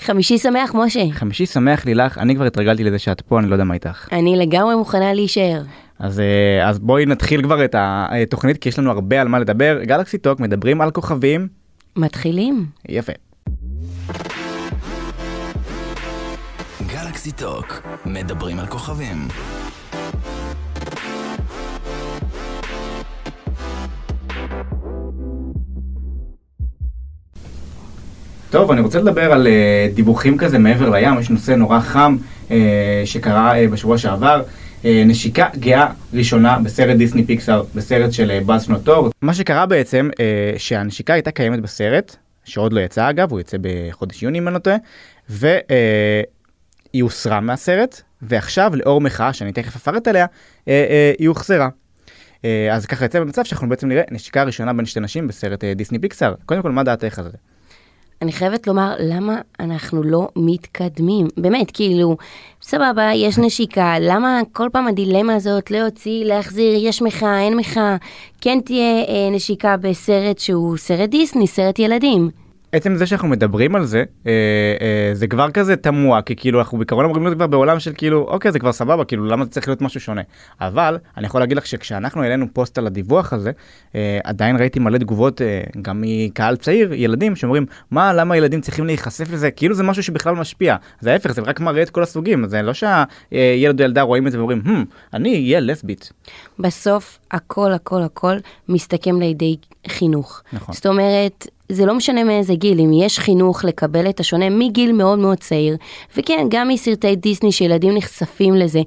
חמישי שמח, משה. חמישי שמח לילך, אני כבר התרגלתי לזה שאת פה, אני לא יודע מה איתך. אני לגמרי מוכנה להישאר. אז, אה, אז בואי נתחיל כבר את התוכנית, כי יש לנו הרבה על מה לדבר. גלקסי טוק, מדברים על כוכבים. מתחילים. יפה. גלקסי טוק, מדברים על כוכבים. טוב, אני רוצה לדבר על uh, דיווחים כזה מעבר לים, יש נושא נורא חם uh, שקרה uh, בשבוע שעבר. נשיקה גאה ראשונה בסרט דיסני פיקסאר, בסרט של באז שנוטור. מה שקרה בעצם, שהנשיקה הייתה קיימת בסרט, שעוד לא יצא אגב, הוא יצא בחודש יוני אם אני לא טועה, והיא הוסרה מהסרט, ועכשיו לאור מחאה שאני תכף אפרט עליה, היא הוחזרה. אז ככה יוצא במצב שאנחנו בעצם נראה נשיקה ראשונה בין שתי נשים בסרט דיסני פיקסאר. קודם כל, מה דעתך על זה? אני חייבת לומר, למה אנחנו לא מתקדמים? באמת, כאילו, סבבה, יש נשיקה, למה כל פעם הדילמה הזאת, להוציא, להחזיר, יש מחאה, אין מחאה, כן תהיה אה, נשיקה בסרט שהוא סרט דיסני, סרט ילדים. עצם זה שאנחנו מדברים על זה, אה, אה, זה כבר כזה תמוה, כי כאילו אנחנו בעיקרון אמורים להיות כבר בעולם של כאילו, אוקיי, זה כבר סבבה, כאילו למה זה צריך להיות משהו שונה. אבל אני יכול להגיד לך שכשאנחנו העלינו פוסט על הדיווח הזה, אה, עדיין ראיתי מלא תגובות, אה, גם מקהל צעיר, ילדים, שאומרים, מה, למה ילדים צריכים להיחשף לזה? כאילו זה משהו שבכלל משפיע. זה ההפך, זה רק מראה את כל הסוגים, זה לא שהילד או ילדה רואים את זה ואומרים, hmm, אני אהיה לסבית. בסוף, הכל, הכל, הכל מסתכם לידי חינוך. נכון. זאת אומרת, זה לא משנה מאיזה גיל, אם יש חינוך לקבל את השונה מגיל מאוד מאוד צעיר, וכן, גם מסרטי דיסני שילדים נחשפים לזה,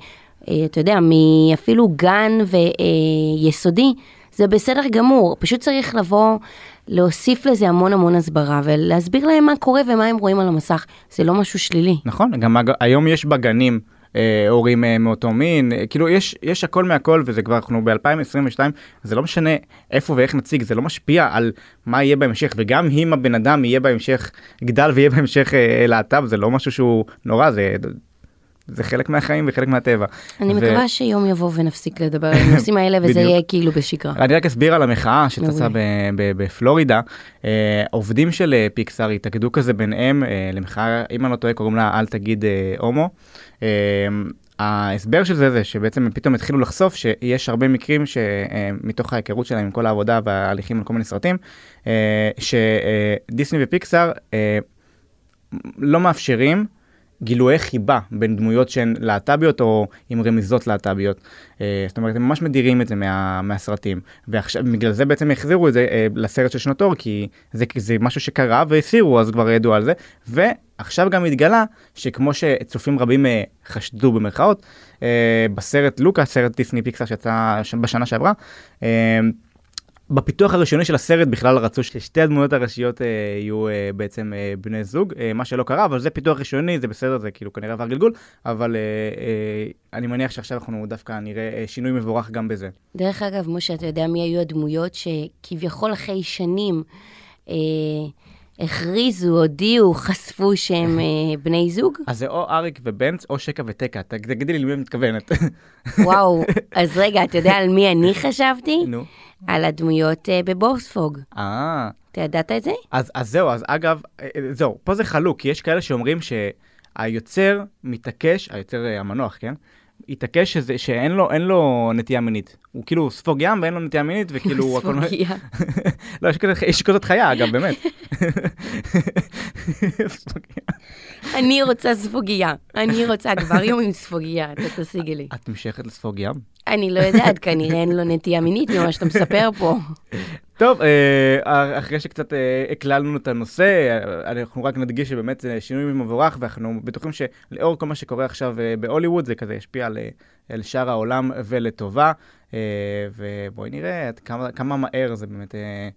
אה, אתה יודע, מאפילו גן ויסודי, זה בסדר גמור, פשוט צריך לבוא, להוסיף לזה המון המון הסברה ולהסביר להם מה קורה ומה הם רואים על המסך, זה לא משהו שלילי. נכון, גם היום יש בגנים אה, הורים אה, מאותו מין, אה, כאילו יש, יש הכל מהכל וזה כבר אנחנו ב-2022, זה לא משנה איפה ואיך נציג, זה לא משפיע על מה יהיה בהמשך, וגם אם הבן אדם יהיה בהמשך, יגדל ויהיה בהמשך אה, להט"ב, זה לא משהו שהוא נורא, זה, זה חלק מהחיים וחלק מהטבע. אני ו- מקווה שיום יבוא ונפסיק לדבר על הנושאים האלה וזה. יהיה כאילו בשגרה. אני רק אסביר על המחאה שצצה מעולה. ב- ב- בפלורידה. אה, עובדים של אה, פיקסאר התאגדו כזה ביניהם אה, למחאה, אם אני לא טועה קוראים לה אל תגיד אה, הומו. אה, ההסבר של זה זה שבעצם הם פתאום התחילו לחשוף שיש הרבה מקרים שמתוך ההיכרות שלהם עם כל העבודה וההליכים על כל מיני סרטים, אה, שדיסני ופיקסאר אה, לא מאפשרים גילויי חיבה בין דמויות שהן להט"ביות או עם רמיזות להט"ביות. אה, זאת אומרת, הם ממש מדירים את זה מה, מהסרטים. ועכשיו, בגלל זה בעצם החזירו את זה אה, לסרט של שנות אור, כי זה, זה משהו שקרה והסירו, אז כבר ידעו על זה. ועכשיו גם התגלה שכמו שצופים רבים אה, חשדו במרכאות, אה, בסרט לוקה, סרט דיסני פיקסר שיצא בשנה שעברה, אה, בפיתוח הראשוני של הסרט בכלל רצו ששתי הדמויות הראשיות אה, יהיו אה, בעצם אה, בני זוג, אה, מה שלא קרה, אבל זה פיתוח ראשוני, זה בסדר, זה כאילו כנראה עבר גלגול, אבל אה, אה, אני מניח שעכשיו אנחנו דווקא נראה אה, שינוי מבורך גם בזה. דרך אגב, משה, אתה יודע מי היו הדמויות שכביכול אחרי שנים אה, הכריזו, הודיעו, חשפו שהם אה, בני זוג? אז זה או אריק ובנץ או שקע ותקע, תגידי לי למי את מתכוונת. וואו, אז רגע, אתה יודע על מי אני חשבתי? נו. על הדמויות אה, בבוספוג. אה, אתה ידעת את זה? אז, אז זהו, אז אגב, אה, זהו, פה זה חלוק, כי יש כאלה שאומרים שהיוצר מתעקש, היוצר המנוח, כן? התעקש שזה, שאין לו, לו נטייה מינית. הוא כאילו ספוג ים ואין לו נטייה מינית, וכאילו... הוא הכל- ספוגיה. לא, יש כזה, יש כזאת חיה, אגב, באמת. אני רוצה ספוגיה. אני רוצה אקווריום עם ספוגיה, אתה תשיגי לי. את נמשכת לספוג ים? אני לא יודעת, כנראה אין לו נטייה מינית ממה שאתה מספר פה. טוב, אה, אחרי שקצת אה, הקללנו את הנושא, אה, אנחנו רק נדגיש שבאמת זה שינוי מבורך, ואנחנו בטוחים שלאור כל מה שקורה עכשיו אה, בהוליווד, זה כזה ישפיע על, אה, על שאר העולם ולטובה. אה, ובואי נראה כמה, כמה מהר זה באמת אה,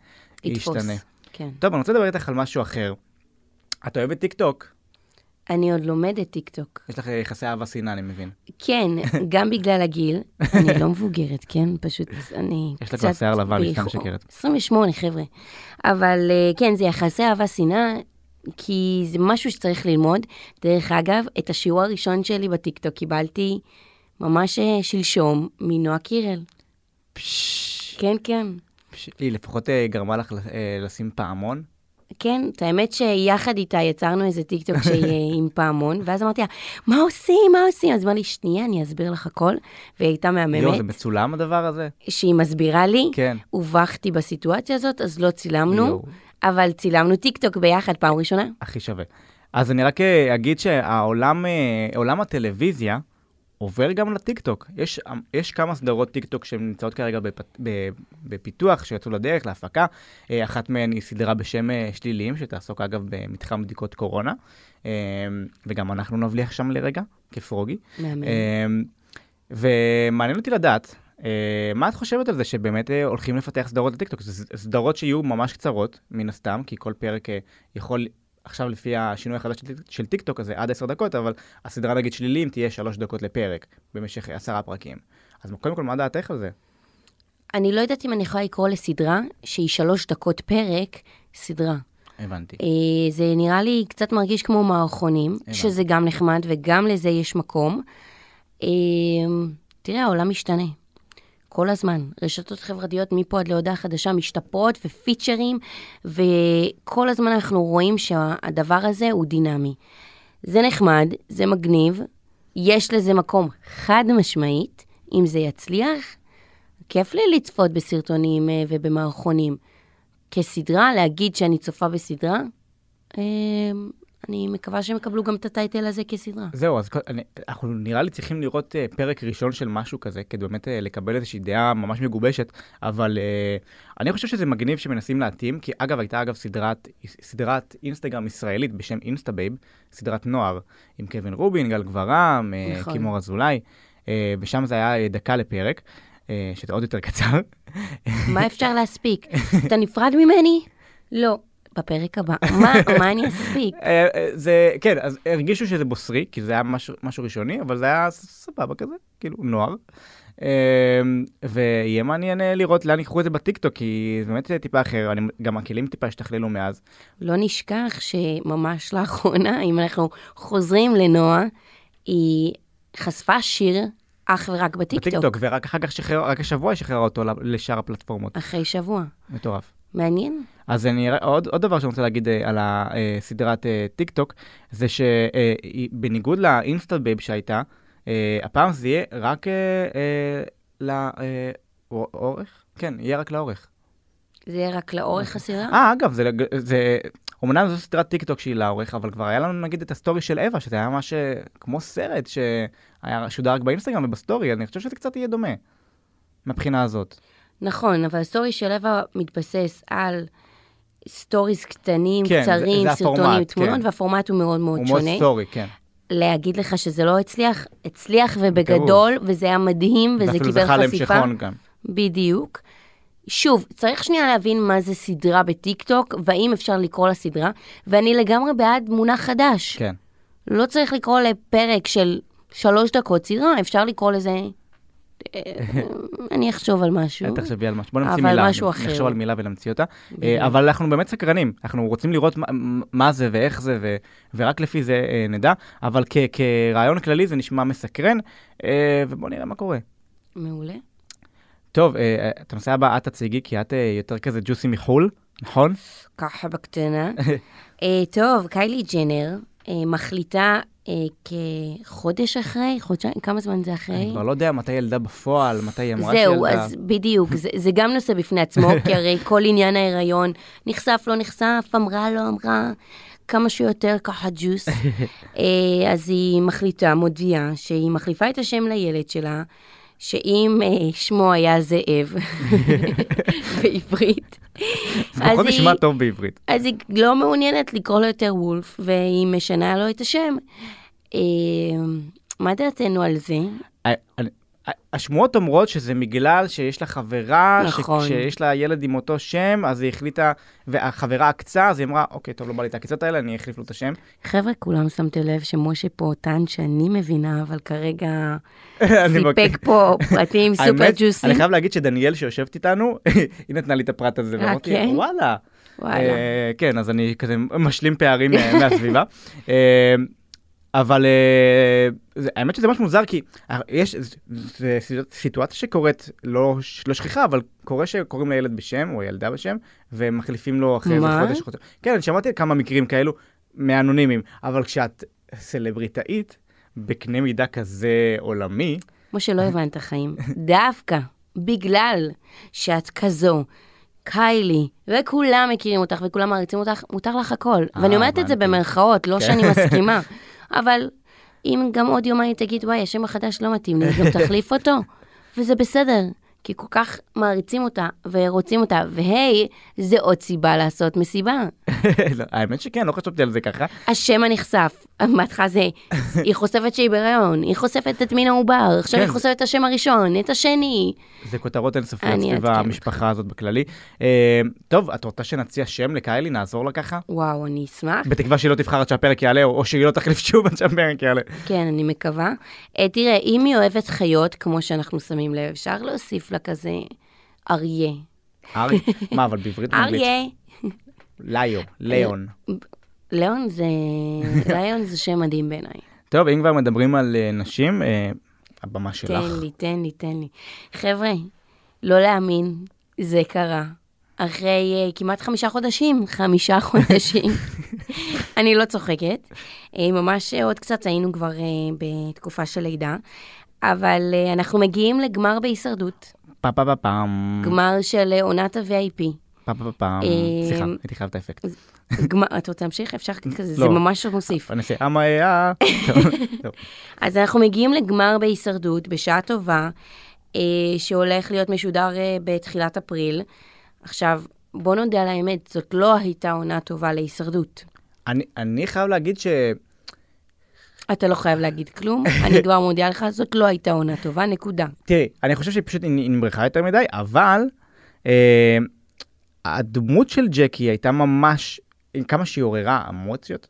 יתפוס. ישתנה. כן. טוב, אני רוצה לדבר איתך על משהו אחר. את אוהבת טיק טוק? אני עוד לומדת טיק טוק. יש לך אה, יחסי אהבה שנאה, אני מבין. כן, גם בגלל הגיל. אני לא מבוגרת, כן? פשוט אני יש לה קצת... כבר שיער לבן, היא סתם. משקרת. 28, חבר'ה. אבל אה, כן, זה יחסי אהבה שנאה, כי זה משהו שצריך ללמוד. דרך אגב, את השיעור הראשון שלי בטיקטוק קיבלתי ממש אה, שלשום מנועה קירל. פשש, כן, כן. היא לפחות גרמה לך לשים פעמון. כן, את האמת שיחד איתה יצרנו איזה טיקטוק שהיא עם פעמון, ואז אמרתי לה, מה עושים, מה עושים? אז אמרה לי, שנייה, אני אסביר לך הכל, והיא הייתה יואו, זה מהממת, מצולם הדבר הזה? שהיא מסבירה לי, כן. הובכתי בסיטואציה הזאת, אז לא צילמנו, יואו. אבל צילמנו טיקטוק ביחד פעם ראשונה. הכי שווה. אז אני רק אה, אגיד שהעולם אה, עולם הטלוויזיה עובר גם לטיקטוק. יש, יש כמה סדרות טיקטוק שנמצאות כרגע בפ, ב- בפיתוח, שיצאו לדרך, להפקה. אה, אחת מהן היא סדרה בשם אה, שלילים, שתעסוק אגב במתחם בדיקות קורונה. אה, וגם אנחנו נבליח שם לרגע, כפרוגי. אה, ומעניין אותי לדעת, מה את חושבת על זה שבאמת הולכים לפתח סדרות לטיקטוק? סדרות שיהיו ממש קצרות, מן הסתם, כי כל פרק יכול, עכשיו לפי השינוי החדש של, טיק- של טיקטוק, אז זה עד עשר דקות, אבל הסדרה נגיד שלילים תהיה שלוש דקות לפרק, במשך עשרה פרקים. אז קודם כל, מה דעתך על זה? אני לא יודעת אם אני יכולה לקרוא לסדרה שהיא שלוש דקות פרק, סדרה. הבנתי. אה, זה נראה לי קצת מרגיש כמו מערכונים, הבנתי. שזה גם נחמד וגם לזה יש מקום. אה, תראה, העולם משתנה. כל הזמן. רשתות חברתיות מפה עד להודעה חדשה משתפרות ופיצ'רים, וכל הזמן אנחנו רואים שהדבר הזה הוא דינמי. זה נחמד, זה מגניב, יש לזה מקום חד משמעית, אם זה יצליח, כיף לי לצפות בסרטונים אה, ובמערכונים. כסדרה, להגיד שאני צופה בסדרה, אה, אני מקווה שהם יקבלו גם את ה title הזה כסדרה. זהו, אז אני, אנחנו נראה לי צריכים לראות uh, פרק ראשון של משהו כזה, כדי באמת uh, לקבל איזושהי דעה ממש מגובשת, אבל uh, אני חושב שזה מגניב שמנסים להתאים, כי אגב, הייתה אגב סדרת, סדרת אינסטגרם ישראלית בשם אינסטבייב, סדרת נוער, עם קווין רובין, גל גברם, uh, נכון. קימור אזולאי, uh, ושם זה היה דקה לפרק, uh, שזה עוד יותר קצר. מה אפשר להספיק? אתה נפרד ממני? לא. בפרק הבא. מה, מה אני אספיק? אה, אה, זה, כן, אז הרגישו שזה בוסרי, כי זה היה משהו, משהו ראשוני, אבל זה היה סבבה כזה, כאילו, נוער. אה, ויהיה מעניין אה, לראות לאן ייקחו את זה בטיקטוק, כי זה באמת טיפה אחר, אני, גם הכלים טיפה השתכללו מאז. לא נשכח שממש לאחרונה, אם אנחנו חוזרים לנועה, היא חשפה שיר אך ורק בטיקטוק. בטיקטוק, ורק אחר כך שחרר, רק השבוע היא שחררה אותו לשאר הפלטפורמות. אחרי שבוע. מטורף. מעניין? אז אני, עוד, עוד דבר שאני רוצה להגיד אה, על הסדרת אה, טיק טוק, זה שבניגוד לאינסטאבייב שהייתה, אה, הפעם זה יהיה רק אה, אה, לאורך? כן, יהיה רק לאורך. זה יהיה רק לאורך הסדרה? אה, אגב, זה, זה, אמנם זו סדרת טיק טוק שהיא לאורך, אבל כבר היה לנו נגיד את הסטורי של אווה, שזה היה ממש אה, כמו סרט שהיה שודר רק באינסטגרם ובסטורי, אני חושב שזה קצת יהיה דומה, מהבחינה הזאת. נכון, אבל הסטורי של אווה מתבסס על stories קטנים, כן, זה- קצרים, זה סרטונים, הפורמט, תמונות, כן. והפורמט הוא מאוד מאוד הוא מאוד שונה. סטורי, כן. להגיד לך שזה לא הצליח, הצליח ובגדול, וזה היה מדהים, וזה ואפילו קיבל זכה חשיפה. להמשכון גם. בדיוק. שוב, צריך שנייה להבין מה זה סדרה בטיקטוק, והאם אפשר לקרוא לה סדרה, ואני לגמרי בעד מונח חדש. כן. לא צריך לקרוא לפרק של שלוש דקות סדרה, אפשר לקרוא לזה... אה, אני אחשוב על משהו. תחשבי על משהו, בוא נמציא אבל מילה, משהו אחר. נחשוב על מילה ונמציא אותה. אה, אבל אנחנו באמת סקרנים, אנחנו רוצים לראות מה- זה ואיך זה, ורק לפי זה אה, נדע, אבל כרעיון כללי זה נשמע מסקרן, ובואו נראה מה קורה. מעולה. טוב, את הנושא הבא את תציגי, כי את יותר כזה ג'וסי מחו"ל, נכון? ככה בקטנה. טוב, קיילי ג'נר מחליטה כחודש אחרי, חודשיים, כמה זמן זה אחרי? אני כבר לא יודע מתי ילדה בפועל, מתי היא אמרה זהו, שילדה. אז בדיוק, זה, זה גם נושא בפני עצמו, כי הרי כל עניין ההיריון נחשף, לא נחשף, אמרה, לא אמרה, כמה שיותר ככה ג'וס. אה, אז היא מחליטה, מודיעה, שהיא מחליפה את השם לילד שלה, שאם אה, שמו היה זאב בעברית, אז היא- נשמע טוב בעברית. אז היא לא מעוניינת לקרוא לו יותר וולף, והיא משנה לו את השם. אה, מה דעתנו על זה? השמועות אומרות שזה בגלל שיש לה חברה, נכון. שיש לה ילד עם אותו שם, אז היא החליטה, והחברה עקצה, אז היא אמרה, אוקיי, טוב, לא בא לי את העקיצות האלה, אני אחליף לו את השם. חבר'ה, כולם שמתם לב שמשה פה טען שאני מבינה, אבל כרגע. סיפק פה פרטים סופר ג'וסים. אני חייב להגיד שדניאל שיושבת איתנו, היא נתנה לי את הפרט הזה, אה, ואמרתי, כן? וואלה. וואלה. אה, כן, אז אני כזה משלים פערים אה, מהסביבה. אבל אה, זה, האמת שזה ממש מוזר, כי אה, יש, זה, זה סיטואציה שקורית, לא, לא שכיחה, אבל קורה שקוראים לילד בשם, או ילדה בשם, ומחליפים לו אחרי איזה? חודש. חודש. כן, אני שמעתי כמה מקרים כאלו מאנונימים, אבל כשאת סלבריטאית, בקנה מידה כזה עולמי, משה, לא הבנת חיים. דווקא בגלל שאת כזו, קיילי, וכולם מכירים אותך וכולם מעריצים אותך, מותר לך הכל. ואני אומרת את זה. במרכאות, לא כן. שאני מסכימה. אבל אם גם עוד יומיים תגיד, וואי, השם החדש לא מתאים לי, גם תחליף אותו, וזה בסדר. כי כל כך מעריצים אותה ורוצים אותה, והי, זה עוד סיבה לעשות מסיבה. לא, האמת שכן, לא חשבתי על זה ככה. השם הנחשף, בהתחלה זה, היא חושפת שהיא בהיריון, היא חושפת את מין העובר, עכשיו היא כן. חושפת את השם הראשון, את השני. זה כותרות אינסופיות אני סביב. המשפחה הזאת בכללי. אה, טוב, את רוצה שנציע שם לקיילי, נעזור לה ככה? וואו, אני אשמח. בתקווה שהיא לא תבחר עד שהפרק יעלה, או שהיא לא תחליף שוב עד שהפרק יעלה. כן, אני מקווה. אה, תראה, אם היא אוהבת חיות, כמו שאנחנו שמים לב, אפשר להוסיף לה כזה אריה. ארי, מה, אבל בעברית ובאנגלית? אריה. ליו, ליאון. ליאון זה... ליאון זה שם מדהים בעיניי. טוב, אם כבר מדברים על אה, נשים, אה, הבמה שלך. תן לי, תן לי, תן לי. חבר'ה, לא להאמין, זה קרה. אחרי uh, כמעט חמישה חודשים, חמישה חודשים. אני לא צוחקת. Uh, ממש uh, עוד קצת היינו כבר uh, בתקופה של לידה, אבל uh, אנחנו מגיעים לגמר בהישרדות. פה פה פה פעם, גמר של uh, עונת ה-VIP. פה פה פעם. אה, סליחה, הייתי חייב את האפקט. את רוצה להמשיך? אפשר כזה, זה לא. ממש מוסיף. אה, טוב, טוב. אז אנחנו מגיעים לגמר בהישרדות, בשעה טובה, אה, שהולך להיות משודר אה, בתחילת אפריל. עכשיו, בוא נודה על האמת, זאת לא הייתה עונה טובה להישרדות. אני- חייב להגיד ש... אתה לא חייב להגיד כלום, אני כבר מודיעה לך, זאת לא הייתה עונה טובה, נקודה. תראי, אני חושב שהיא פשוט נמרחה יותר מדי, אבל אה, הדמות של ג'קי הייתה ממש, כמה שהיא עוררה אמוציות.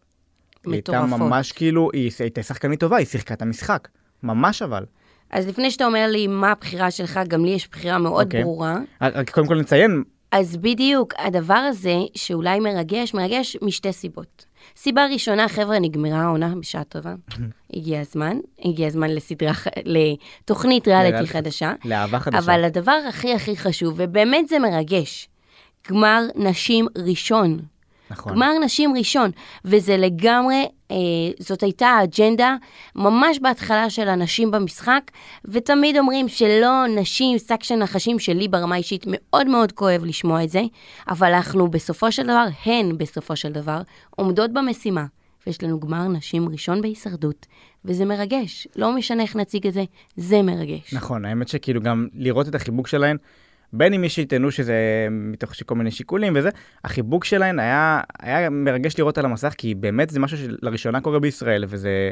היא הייתה מטורפות. ממש כאילו, היא הייתה שחקנית טובה, היא שיחקה את המשחק. ממש אבל. אז לפני שאתה אומר לי מה הבחירה שלך, גם לי יש בחירה מאוד אוקיי. ברורה. רק רק קודם כל נציין, אז בדיוק, הדבר הזה, שאולי מרגש, מרגש משתי סיבות. סיבה ראשונה, חבר'ה, נגמרה העונה בשעה טובה. הגיע הזמן, הגיע הזמן לסדרה, לתוכנית ריאליטי חדשה. לאהבה חדשה. אבל הדבר הכי הכי חשוב, ובאמת זה מרגש, גמר נשים ראשון. נכון. גמר נשים ראשון, וזה לגמרי, אה, זאת הייתה האג'נדה ממש בהתחלה של הנשים במשחק, ותמיד אומרים שלא נשים, שק של נחשים שלי ברמה אישית מאוד מאוד כואב לשמוע את זה, אבל אנחנו בסופו של דבר, הן בסופו של דבר, עומדות במשימה. ויש לנו גמר נשים ראשון בהישרדות, וזה מרגש. לא משנה איך נציג את זה, זה מרגש. נכון, האמת שכאילו גם לראות את החיבוק שלהן, בין אם מי שיטענו שזה מתוך כל מיני שיקולים וזה, החיבוק שלהן היה, היה מרגש לראות על המסך, כי באמת זה משהו שלראשונה קורה בישראל, וזה,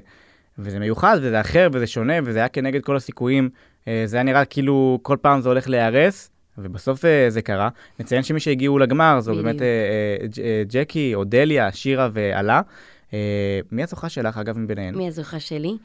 וזה מיוחד, וזה אחר, וזה שונה, וזה היה כנגד כל הסיכויים. אה, זה היה נראה כאילו כל פעם זה הולך להיהרס, ובסוף אה, זה קרה. נציין שמי שהגיעו לגמר זו. באמת אה, ג'קי, אודליה, שירה ועלה. אה, מי הזוכה שלך, אגב, מביניהן? מי הזוכה שלי?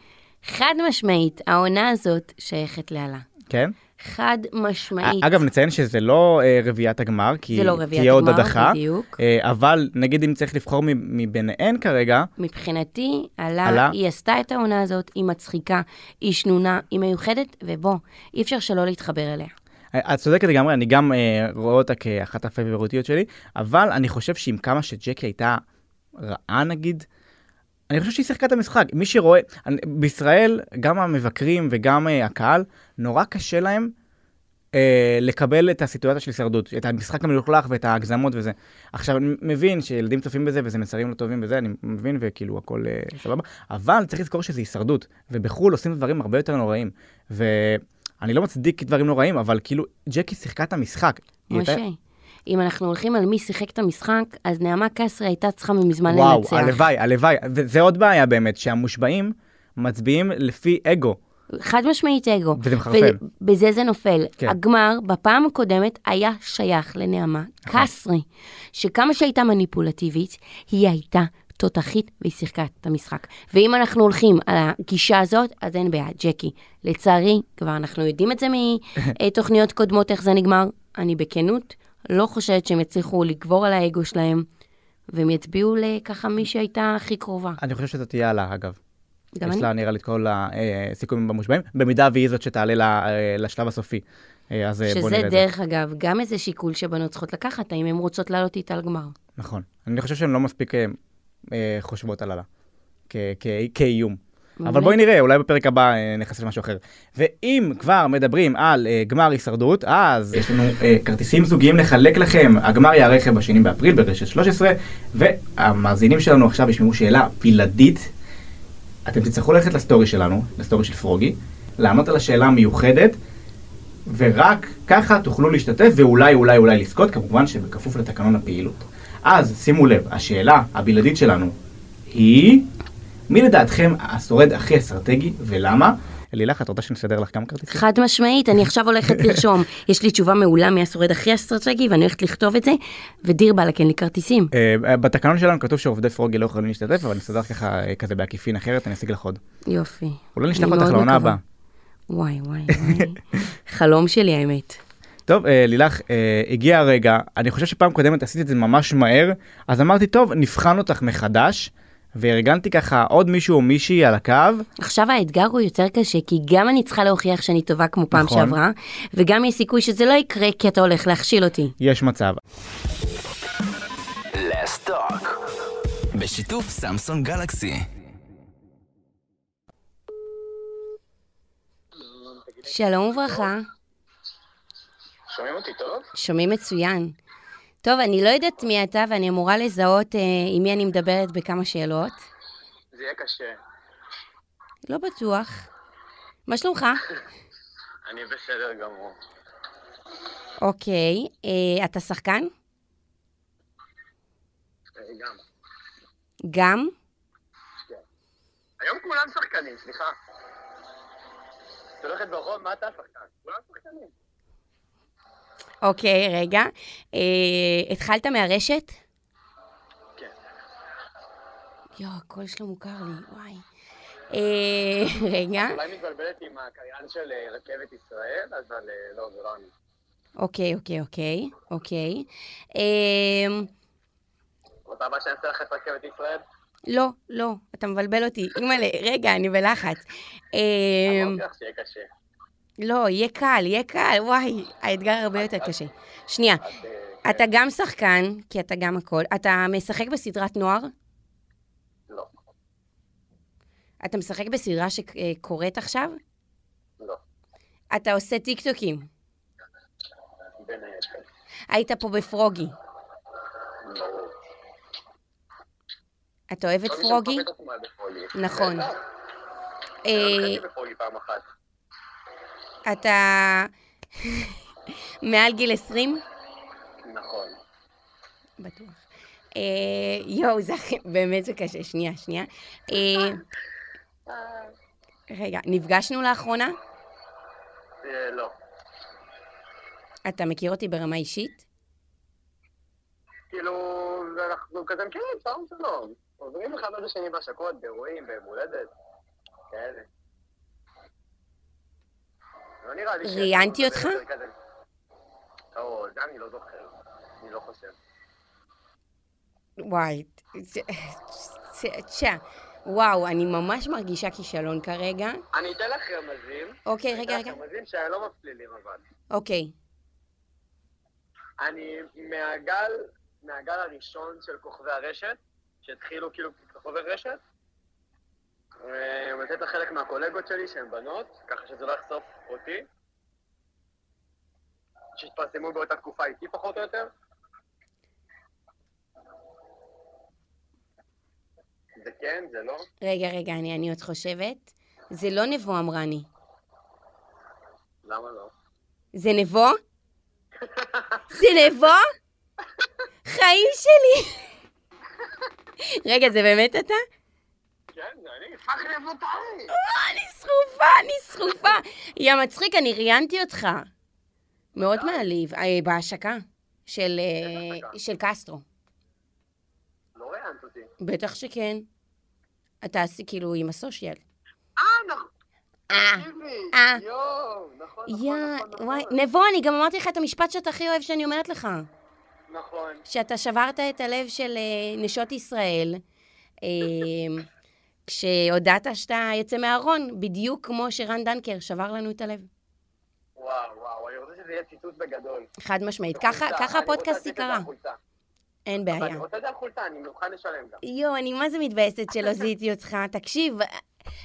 חד משמעית, העונה הזאת שייכת לאלה. כן? חד משמעית. אגב, נציין שזה לא אה, רביעיית הגמר, כי זה לא רביעיית תהיה עוד הגמר, הדחה. בדיוק. אה, אבל נגיד אם צריך לבחור מביניהן כרגע, מבחינתי, עלה, עלה. היא עשתה את העונה הזאת, היא מצחיקה, היא שנונה, היא מיוחדת, ובוא, אי אפשר שלא להתחבר אליה. אה, את צודקת לגמרי, אני גם אה, רואה אותה כאחת הפייבוריטיות שלי, אבל אני חושב שעם כמה שג'קי הייתה רעה נגיד, אני חושב שהיא שיחקה את המשחק. מי שרואה, אני, בישראל, גם המבקרים וגם אה, הקהל, נורא קשה להם אה, לקבל את הסיטואציה של הישרדות, את המשחק המלוכלך ואת ההגזמות וזה. עכשיו, אני מבין שילדים צופים בזה וזה מסרים לא טובים וזה, אני מבין וכאילו הכל אה, סבבה, אבל צריך לזכור שזה הישרדות, ובחו"ל עושים דברים הרבה יותר נוראים. ואני לא מצדיק דברים נוראים, אבל כאילו, ג'קי שיחקה את המשחק. משה, הייתה- אם אנחנו הולכים על מי שיחק את המשחק, אז נעמה קסרי הייתה צריכה מזמן וואו, לנצח. הלוואי, הלוואי, וזה עוד בעיה באמת, שהמושבעים מצביעים לפי אגו. חד משמעית אגו. וזה מחרפן. ובזה זה נופל. כן. הגמר בפעם הקודמת היה שייך לנעמה נכון. קסרי, שכמה שהייתה מניפולטיבית, היא הייתה תותחית והיא שיחקה את המשחק. ואם אנחנו הולכים על הגישה הזאת, אז אין בעיה, ג'קי. לצערי, כבר אנחנו יודעים את זה מתוכניות קודמות, איך זה נגמר. אני בכנות לא חושבת שהם יצליחו לגבור על האגו שלהם, והם יצביעו לככה מי שהייתה הכי קרובה. אני חושב שזאת תהיה עלה, אגב. גם יש אני. לה נראה לי את כל הסיכומים המושבעים, במידה והיא זאת שתעלה ל- אה, לשלב הסופי. אה, אז אה, בוא שזה נראה את זה. דרך אגב, גם איזה שיקול שבנות צריכות לקחת, האם הן רוצות לעלות איתה לגמר. נכון. אני חושב שהן לא מספיק אה, אה, חושבות על כ- כאיום. אבל. בואי נראה, אולי בפרק הבא אה, נכנס למשהו אחר. ואם כבר מדברים על אה, גמר הישרדות, אז יש לנו אה, כרטיסים זוגיים לחלק לכם. הגמר ייערך ב-2 באפריל ברשת 13, והמאזינים שלנו עכשיו ישמעו שאלה בלעדית. אתם תצטרכו ללכת לסטורי שלנו, לסטורי של פרוגי, לענות על השאלה המיוחדת, ורק ככה תוכלו להשתתף ואולי אולי אולי לזכות, כמובן שבכפוף לתקנון הפעילות. אז שימו לב, השאלה הבלעדית שלנו היא, מי לדעתכם השורד הכי אסטרטגי ולמה? לילך, את רוצה שנסדר לך כמה כרטיסים? חד משמעית, אני עכשיו הולכת לרשום. יש לי תשובה מעולה מי השורד הכי אסטרטגי, ואני הולכת לכתוב את זה, ודיר באלק אין לי כרטיסים. אה, בתקנון שלנו כתוב שעובדי פרוגי לא יכולים להשתתף, אבל נסדר ככה אה, כזה בעקיפין אחרת, אני אשיג לך עוד. יופי. אולי נשלח אותך לעונה. הבאה. וואי, וואי, וואי. חלום שלי, האמת. טוב, אה, לילך, אה, הגיע הרגע, אני חושב שפעם קודמת עשית את זה ממש מהר, אז אמרתי, טוב, נבחן אותך מחדש, וארגנתי ככה עוד מישהו או מישהי על הקו, עכשיו האתגר הוא יותר קשה, כי גם אני צריכה להוכיח שאני טובה כמו פעם נכון. שעברה, וגם יש סיכוי שזה לא יקרה כי אתה הולך להכשיל אותי. יש מצב. Let's talk. בשיתוף סמסון גלקסי. שלום וברכה, שומעים אותי טוב? שומעים מצוין. טוב, אני לא יודעת מי אתה, ואני אמורה לזהות אה, עם מי אני מדברת בכמה שאלות. זה יהיה קשה. לא בטוח. מה שלומך? אני בסדר גמור. אוקיי, אה, אתה שחקן? אה, גם. גם? היום כולם שחקנים, סליחה. את הולכת ברחוב, מה אתה שחקן? כולם שחקנים. אוקיי, רגע. אה, התחלת מהרשת? כן. יואו, הקול שלו מוכר לי, וואי. אה, רגע, אולי מתבלבלת עם הקריין של אה, רכבת ישראל, אבל אה, לא, זה לא אני. אוקיי, אוקיי, אוקיי, אוקיי. אה, רוצה הבא שאני אעשה לך את רכבת ישראל? לא, לא, אתה מבלבל אותי. אימא'לה, רגע, אני בלחץ. אה, אמרתי לך שיהיה קשה. לא, יהיה קל, יהיה קל, וואי, האתגר הרבה יותר קשה. שנייה, את, אה, אתה גם שחקן, כי אתה גם הכל. אתה משחק בסדרת נוער? לא. אתה משחק בסדרה שקורית עכשיו? לא. אתה עושה טיקטוקים. בין היתר. היית פה בפרוגי. ברור. אתה אוהב את פרוגי? נכון. בטח. אה, גם חצי בפרוגי פעם אחת. אתה מעל גיל 20? נכון. בטוח. אה, יואו, זה באמת זה קשה. שנייה, שנייה. אה, רגע, נפגשנו לאחרונה? אה, לא. אתה מכיר אותי ברמה אישית? כאילו, אנחנו כזה מכירים, שלום שלום. עוברים אחד על השני בהשקות, באירועים, ביום הולדת, כאלה. לא נראה לי ש... ראיינתי אותך? או, זה אני לא זוכר. אני לא חושב. וואי, תשע. וואו, אני ממש מרגישה כישלון כרגע. אני אתן לך רמזים. אוקיי, אני רגע, אתן רגע. לך רמזים שאני לא מפלילים אבל. אוקיי. אני מהגל, מהגל הראשון של כוכבי הרשת, שהתחילו כאילו ככוכבי רשת. אה, לתת לחלק מהקולגות שלי שהן בנות, ככה שזה לא יחשוף אותי. שהתפרסמו באותה תקופה איתי פחות או יותר. זה כן, זה לא. רגע, רגע, אני, אני עוד חושבת. זה לא נבו אמרני. למה לא? זה נבו? זה נבו? חיים שלי! רגע, זה באמת אתה? כן, אני, לבוטאי! אה, אני שרופה, אני שרופה. יא מצחיק, אני ראיינתי אותך. מאוד מעליב. אה, בהשקה של, אה, קסטרו. לא ראיינת אותי. בטח שכן. אתה עשי כאילו עם הסושיאל. אה, נכון. אה, אה. יואו, נכון, נכון, יא, נכון, נכון. וואי, נבו, אני גם אמרתי לך את המשפט שאתה הכי אוהב שאני אומרת לך. נכון. שאתה שברת את הלב של אה, נשות ישראל. כשהודעת שאתה יוצא מהארון, בדיוק כמו שרן דנקר שבר לנו את הלב. וואו, וואו, אני רוצה שזה יהיה ציטוט בגדול. חד משמעית. ככה, הפודקאסט ייקרא. חולצה. אין אבל בעיה. אני רוצה את זה על חולצה, אני מוכן לשלם גם. יואו, אני מה זה מתבאסת שלא זיהיתי אותך. תקשיב,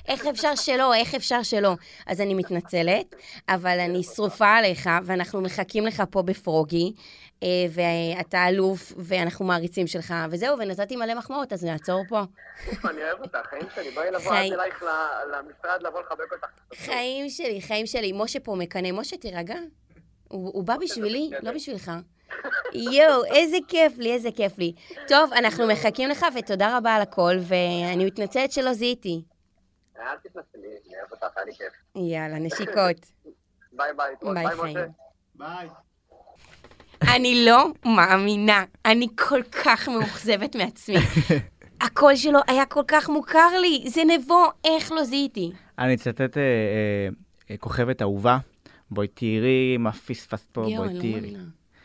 איך אפשר שלא? איך אפשר שלא? אז אני מתנצלת, אבל אני שרופה עליך, ואנחנו מחכים לך פה בפרוגי, אה, ואתה אלוף, ואנחנו מעריצים שלך, וזהו, ונתתי מלא מחמאות, אז נעצור פה. אני אוהב אותך, חיים שלי, בואי לבוא. עד אלייך למשרד לבוא לחבק אותך. חיים שלי, חיים שלי. משה פה מקנא. משה, תירגע. הוא, הוא בא בשבילי, לא בשבילך. יואו, איזה כיף לי, איזה כיף לי. טוב, אנחנו מחכים לך, ותודה רבה על הכל, ואני מתנצלת שלא זיהיתי. אל אוהב אותך, היה לי כיף. יאללה, נשיקות. ביי ביי. ביי, חיים. ביי. אני לא מאמינה, אני כל כך מאוכזבת מעצמי. הקול שלו היה כל כך מוכר לי, זה נבו, איך לא זיהיתי? אני אצטט אה, אה, כוכבת אהובה. בואי תראי מה פספסת פה, בואי אני לא תראי.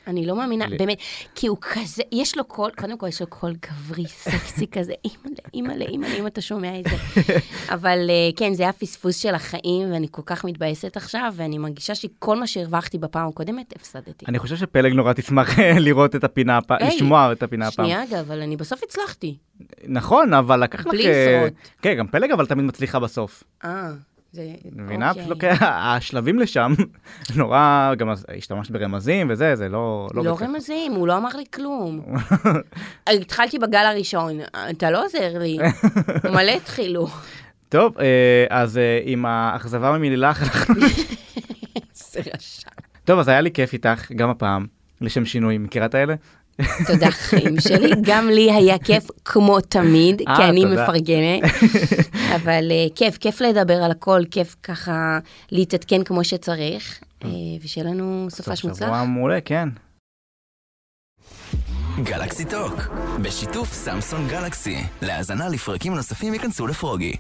אני לא מאמינה, ל- באמת, כי הוא כזה, יש לו קול, קודם כל יש לו קול גברי, סקסי כזה, אימא'לה, אימא'לה, אימא'לה, אם אתה שומע את זה. אבל אה, כן, זה היה פספוס של החיים, ואני כל כך מתבאסת עכשיו, ואני מרגישה שכל מה שהרווחתי בפעם הקודמת, הפסדתי. אני חושב שפלג נורא תשמח לראות את הפינה הפעם, היי, לשמוע את הפינה הפעם. שנייה, אגב, אבל אני בסוף הצלחתי. נכון, אבל לקח לך... בלי לשרוד. כן, גם פלג אבל תמיד מצליחה בסוף. אה, זה... מבינה? אוקיי. פשוט לוקח, השלבים לשם, נורא, גם השתמשת ברמזים וזה, זה לא... לא בכיף. רמזים, הוא לא אמר לי כלום. התחלתי בגל הראשון, אתה לא עוזר לי. מלא התחילו. טוב, אה, אז אה, עם האכזבה ממילך, אנחנו... זה רשע. טוב, אז היה לי כיף איתך, גם הפעם, לשם שינוי, מכירה את האלה? תודה, חיים שלי. גם לי היה כיף כמו תמיד, אה, כי אני. מפרגנת. אבל אה, כיף, כיף לדבר על הכל, כיף ככה להתעדכן כמו שצריך, אה, ושיהיה לנו סופש מוצלח. שבוע מעולה, כן. גלקסי טוק, בשיתוף סמסון גלקסי. להאזנה לפרקים נוספים ייכנסו לפרוגי.